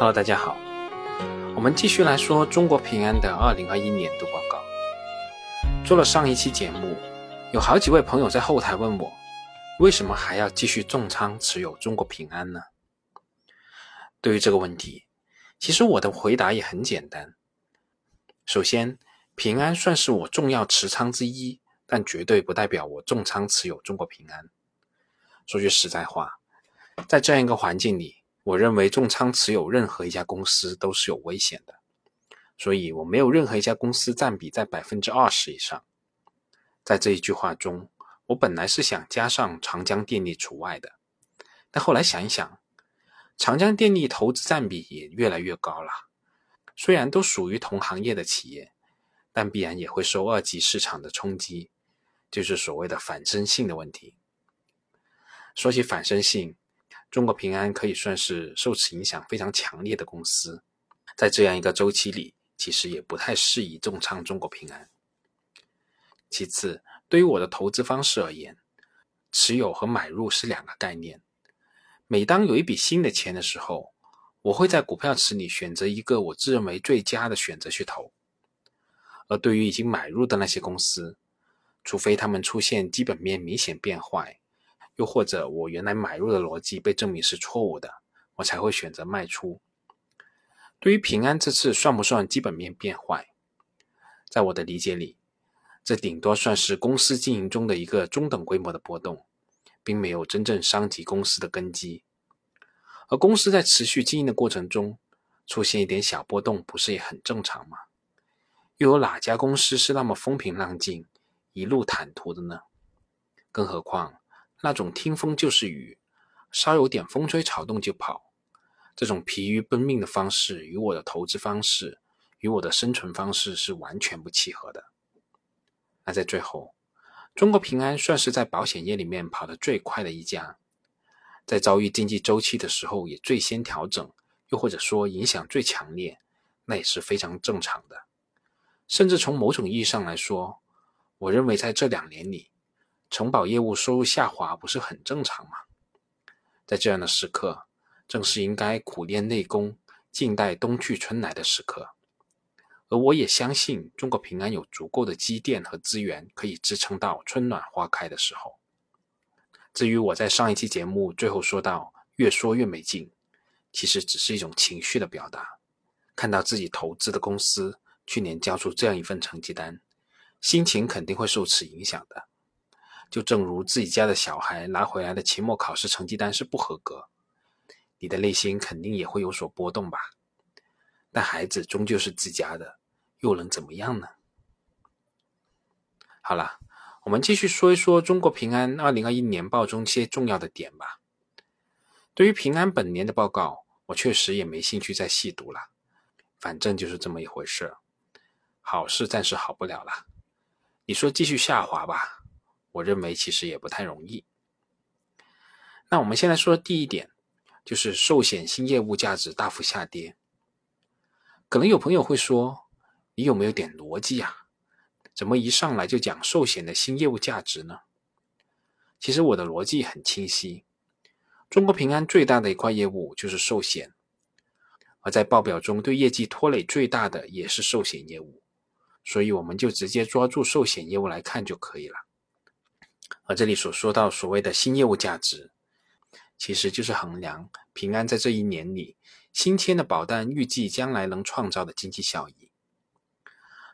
Hello，大家好，我们继续来说中国平安的二零二一年度报告。做了上一期节目，有好几位朋友在后台问我，为什么还要继续重仓持有中国平安呢？对于这个问题，其实我的回答也很简单。首先，平安算是我重要持仓之一，但绝对不代表我重仓持有中国平安。说句实在话，在这样一个环境里，我认为重仓持有任何一家公司都是有危险的，所以我没有任何一家公司占比在百分之二十以上。在这一句话中，我本来是想加上长江电力除外的，但后来想一想，长江电力投资占比也越来越高了，虽然都属于同行业的企业，但必然也会受二级市场的冲击，就是所谓的反身性的问题。说起反身性，中国平安可以算是受此影响非常强烈的公司，在这样一个周期里，其实也不太适宜重仓中国平安。其次，对于我的投资方式而言，持有和买入是两个概念。每当有一笔新的钱的时候，我会在股票池里选择一个我自认为最佳的选择去投；而对于已经买入的那些公司，除非他们出现基本面明显变坏，又或者我原来买入的逻辑被证明是错误的，我才会选择卖出。对于平安这次算不算基本面变坏？在我的理解里，这顶多算是公司经营中的一个中等规模的波动，并没有真正伤及公司的根基。而公司在持续经营的过程中出现一点小波动，不是也很正常吗？又有哪家公司是那么风平浪静、一路坦途的呢？更何况。那种听风就是雨，稍有点风吹草动就跑，这种疲于奔命的方式，与我的投资方式，与我的生存方式是完全不契合的。那在最后，中国平安算是在保险业里面跑得最快的一家，在遭遇经济周期的时候也最先调整，又或者说影响最强烈，那也是非常正常的。甚至从某种意义上来说，我认为在这两年里。承保业务收入下滑不是很正常吗？在这样的时刻，正是应该苦练内功、静待冬去春来的时刻。而我也相信，中国平安有足够的积淀和资源，可以支撑到春暖花开的时候。至于我在上一期节目最后说到“越说越没劲”，其实只是一种情绪的表达。看到自己投资的公司去年交出这样一份成绩单，心情肯定会受此影响的。就正如自己家的小孩拿回来的期末考试成绩单是不合格，你的内心肯定也会有所波动吧？但孩子终究是自家的，又能怎么样呢？好了，我们继续说一说中国平安二零二一年报中一些重要的点吧。对于平安本年的报告，我确实也没兴趣再细读了，反正就是这么一回事，好事暂时好不了了。你说继续下滑吧？我认为其实也不太容易。那我们先来说第一点，就是寿险新业务价值大幅下跌。可能有朋友会说，你有没有点逻辑啊？怎么一上来就讲寿险的新业务价值呢？其实我的逻辑很清晰，中国平安最大的一块业务就是寿险，而在报表中对业绩拖累最大的也是寿险业务，所以我们就直接抓住寿险业务来看就可以了。而这里所说到所谓的新业务价值，其实就是衡量平安在这一年里新签的保单预计将来能创造的经济效益。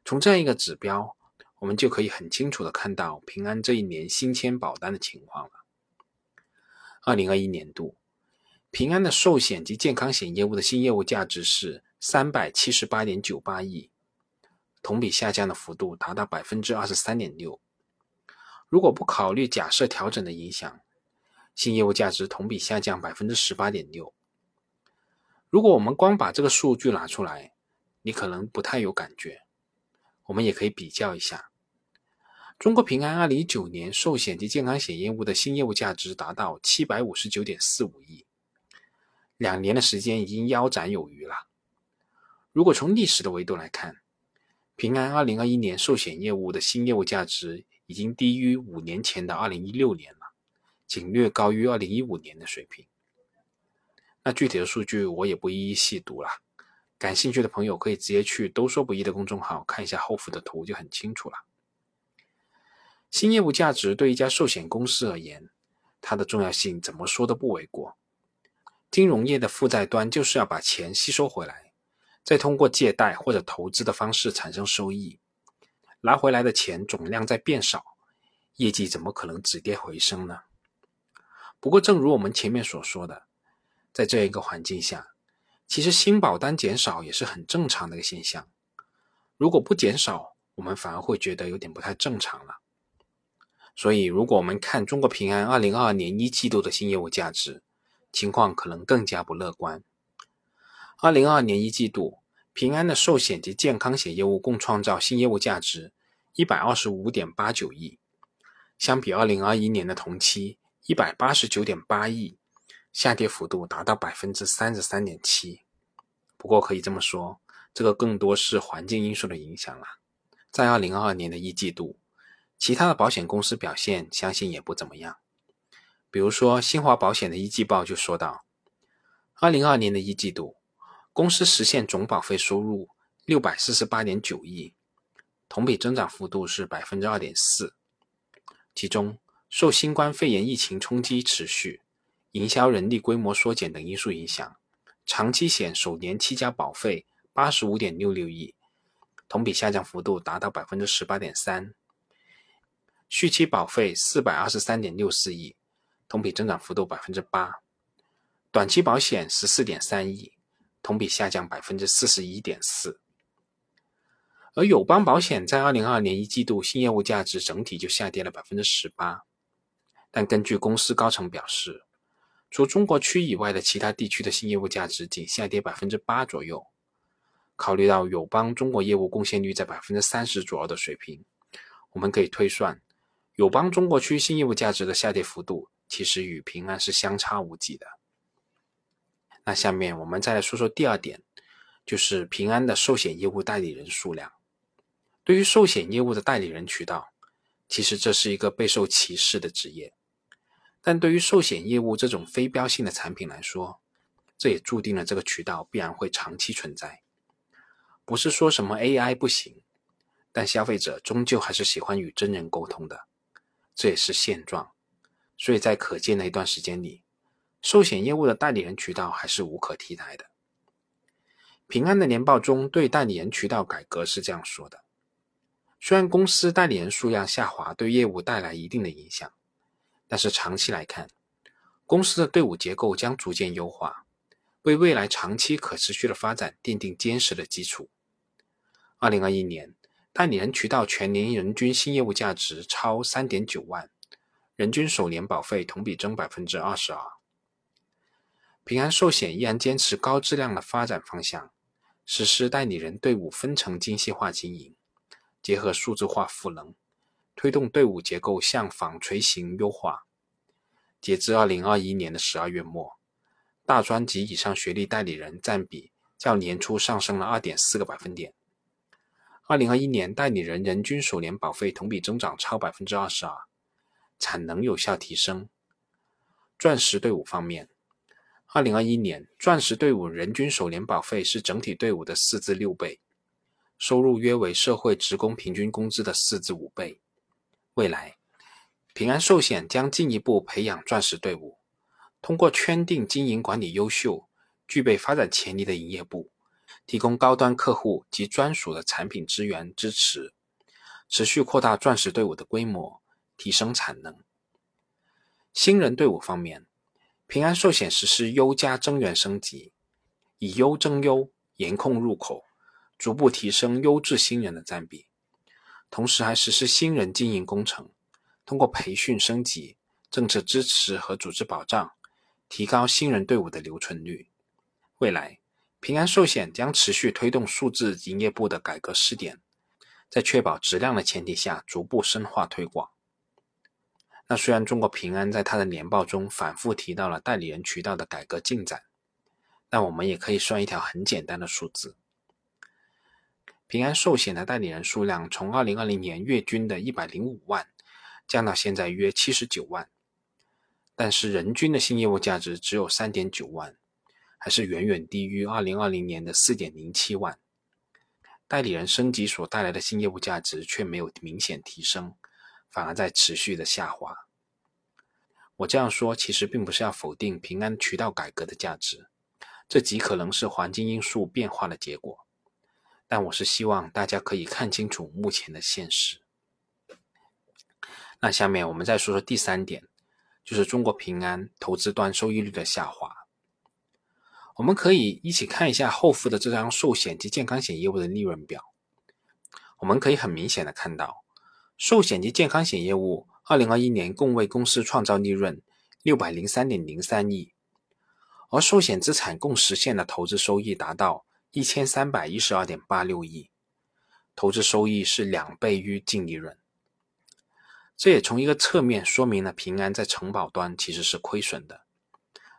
从这样一个指标，我们就可以很清楚的看到平安这一年新签保单的情况了。二零二一年度，平安的寿险及健康险业务的新业务价值是三百七十八点九八亿，同比下降的幅度达到百分之二十三点六。如果不考虑假设调整的影响，新业务价值同比下降百分之十八点六。如果我们光把这个数据拿出来，你可能不太有感觉。我们也可以比较一下，中国平安二零一九年寿险及健康险业务的新业务价值达到七百五十九点四五亿，两年的时间已经腰斩有余了。如果从历史的维度来看，平安二零二一年寿险业务的新业务价值。已经低于五年前的二零一六年了，仅略高于二零一五年的水平。那具体的数据我也不一一细读了，感兴趣的朋友可以直接去“都说不易”的公众号看一下后附的图，就很清楚了。新业务价值对一家寿险公司而言，它的重要性怎么说都不为过。金融业的负债端就是要把钱吸收回来，再通过借贷或者投资的方式产生收益，拿回来的钱总量在变少，业绩怎么可能止跌回升呢？不过，正如我们前面所说的，在这样一个环境下，其实新保单减少也是很正常的一个现象。如果不减少，我们反而会觉得有点不太正常了。所以，如果我们看中国平安二零二二年一季度的新业务价值，情况可能更加不乐观。二零二二年一季度，平安的寿险及健康险业务共创造新业务价值一百二十五点八九亿，相比二零二一年的同期一百八十九点八亿，下跌幅度达到百分之三十三点七。不过可以这么说，这个更多是环境因素的影响了。在二零二二年的一季度。其他的保险公司表现相信也不怎么样，比如说新华保险的一季报就说到，二零二二年的一季度，公司实现总保费收入六百四十八点九亿，同比增长幅度是百分之二点四。其中，受新冠肺炎疫情冲击持续、营销人力规模缩减等因素影响，长期险首年期加保费八十五点六六亿，同比下降幅度达到百分之十八点三。续期保费四百二十三点六四亿，同比增长幅度百分之八；短期保险十四点三亿，同比下降百分之四十一点四。而友邦保险在二零二二年一季度新业务价值整体就下跌了百分之十八，但根据公司高层表示，除中国区以外的其他地区的新业务价值仅下跌百分之八左右。考虑到友邦中国业务贡献率在百分之三十左右的水平，我们可以推算。友邦中国区新业务价值的下跌幅度，其实与平安是相差无几的。那下面我们再来说说第二点，就是平安的寿险业务代理人数量。对于寿险业务的代理人渠道，其实这是一个备受歧视的职业。但对于寿险业务这种非标性的产品来说，这也注定了这个渠道必然会长期存在。不是说什么 AI 不行，但消费者终究还是喜欢与真人沟通的。这也是现状，所以在可见的一段时间里，寿险业务的代理人渠道还是无可替代的。平安的年报中对代理人渠道改革是这样说的：虽然公司代理人数量下滑对业务带来一定的影响，但是长期来看，公司的队伍结构将逐渐优化，为未来长期可持续的发展奠定坚实的基础。二零二一年。代理人渠道全年人均新业务价值超三点九万，人均首年保费同比增百分之二十二。平安寿险依然坚持高质量的发展方向，实施代理人队伍分层精细化经营，结合数字化赋能，推动队伍结构向纺锤型优化。截至二零二一年的十二月末，大专及以上学历代理人占比较年初上升了二点四个百分点。二零二一年代理人人均首年保费同比增长超百分之二十二，产能有效提升。钻石队伍方面，二零二一年钻石队伍人均首年保费是整体队伍的四至六倍，收入约为社会职工平均工资的四至五倍。未来，平安寿险将进一步培养钻石队伍，通过圈定经营管理优秀、具备发展潜力的营业部。提供高端客户及专属的产品资源支持，持续扩大钻石队伍的规模，提升产能。新人队伍方面，平安寿险实施优加增员升级，以优增优，严控入口，逐步提升优质新人的占比。同时，还实施新人经营工程，通过培训升级、政策支持和组织保障，提高新人队伍的留存率。未来。平安寿险将持续推动数字营业部的改革试点，在确保质量的前提下，逐步深化推广。那虽然中国平安在它的年报中反复提到了代理人渠道的改革进展，但我们也可以算一条很简单的数字：平安寿险的代理人数量从2020年月均的105万降到现在约79万，但是人均的新业务价值只有3.9万。还是远远低于2020年的4.07万。代理人升级所带来的新业务价值却没有明显提升，反而在持续的下滑。我这样说其实并不是要否定平安渠道改革的价值，这极可能是环境因素变化的结果。但我是希望大家可以看清楚目前的现实。那下面我们再说说第三点，就是中国平安投资端收益率的下滑。我们可以一起看一下后付的这张寿险及健康险业务的利润表。我们可以很明显的看到，寿险及健康险业务二零二一年共为公司创造利润六百零三点零三亿，而寿险资产共实现的投资收益达到一千三百一十二点八六亿，投资收益是两倍于净利润。这也从一个侧面说明了平安在承保端其实是亏损的，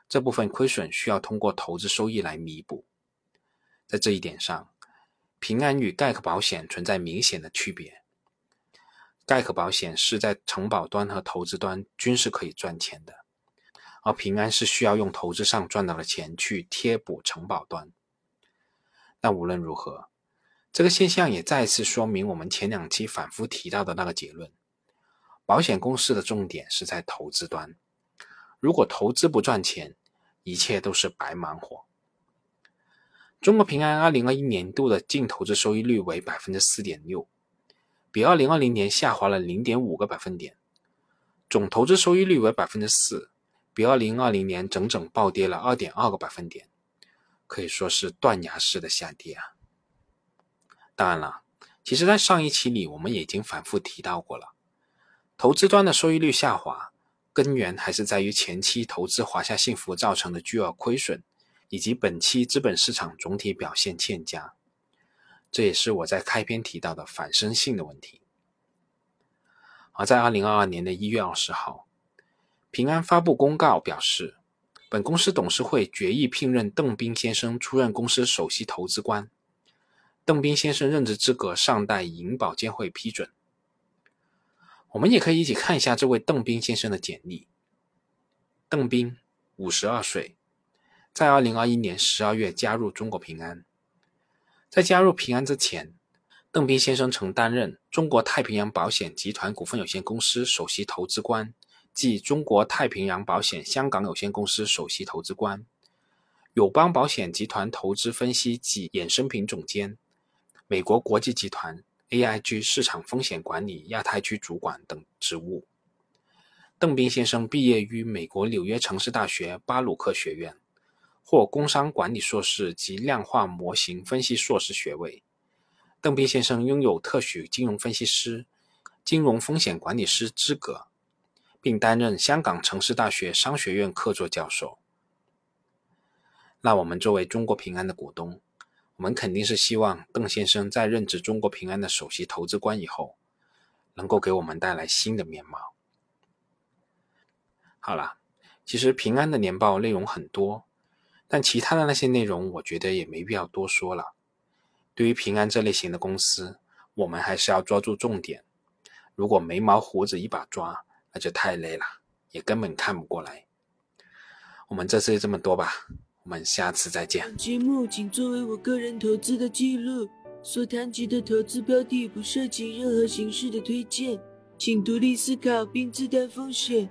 这部分亏损需要通过投资收益来弥补。在这一点上，平安与盖克保险存在明显的区别。盖克保险是在承保端和投资端均是可以赚钱的，而平安是需要用投资上赚到的钱去贴补承保端。但无论如何，这个现象也再次说明我们前两期反复提到的那个结论。保险公司的重点是在投资端，如果投资不赚钱，一切都是白忙活。中国平安二零二一年度的净投资收益率为百分之四点六，比二零二零年下滑了零点五个百分点；总投资收益率为百分之四，比二零二零年整整暴跌了二点二个百分点，可以说是断崖式的下跌啊！当然了，其实，在上一期里，我们已经反复提到过了。投资端的收益率下滑，根源还是在于前期投资华夏幸福造成的巨额亏损，以及本期资本市场总体表现欠佳。这也是我在开篇提到的反身性的问题。而在二零二二年的一月二十号，平安发布公告表示，本公司董事会决议聘任邓斌先生出任公司首席投资官。邓斌先生任职资格尚待银保监会批准。我们也可以一起看一下这位邓斌先生的简历。邓斌，五十二岁，在二零二一年十二月加入中国平安。在加入平安之前，邓斌先生曾担任中国太平洋保险集团股份有限公司首席投资官，即中国太平洋保险香港有限公司首席投资官，友邦保险集团投资分析及衍生品总监，美国国际集团。AIG 市场风险管理亚太区主管等职务。邓斌先生毕业于美国纽约城市大学巴鲁克学院，获工商管理硕士及量化模型分析硕士学位。邓斌先生拥有特许金融分析师、金融风险管理师资格，并担任香港城市大学商学院客座教授。那我们作为中国平安的股东。我们肯定是希望邓先生在任职中国平安的首席投资官以后，能够给我们带来新的面貌。好了，其实平安的年报内容很多，但其他的那些内容，我觉得也没必要多说了。对于平安这类型的公司，我们还是要抓住重点。如果眉毛胡子一把抓，那就太累了，也根本看不过来。我们这次就这么多吧。我们下次再见。节目仅作为我个人投资的记录，所谈及的投资标的不涉及任何形式的推荐，请独立思考并自担风险。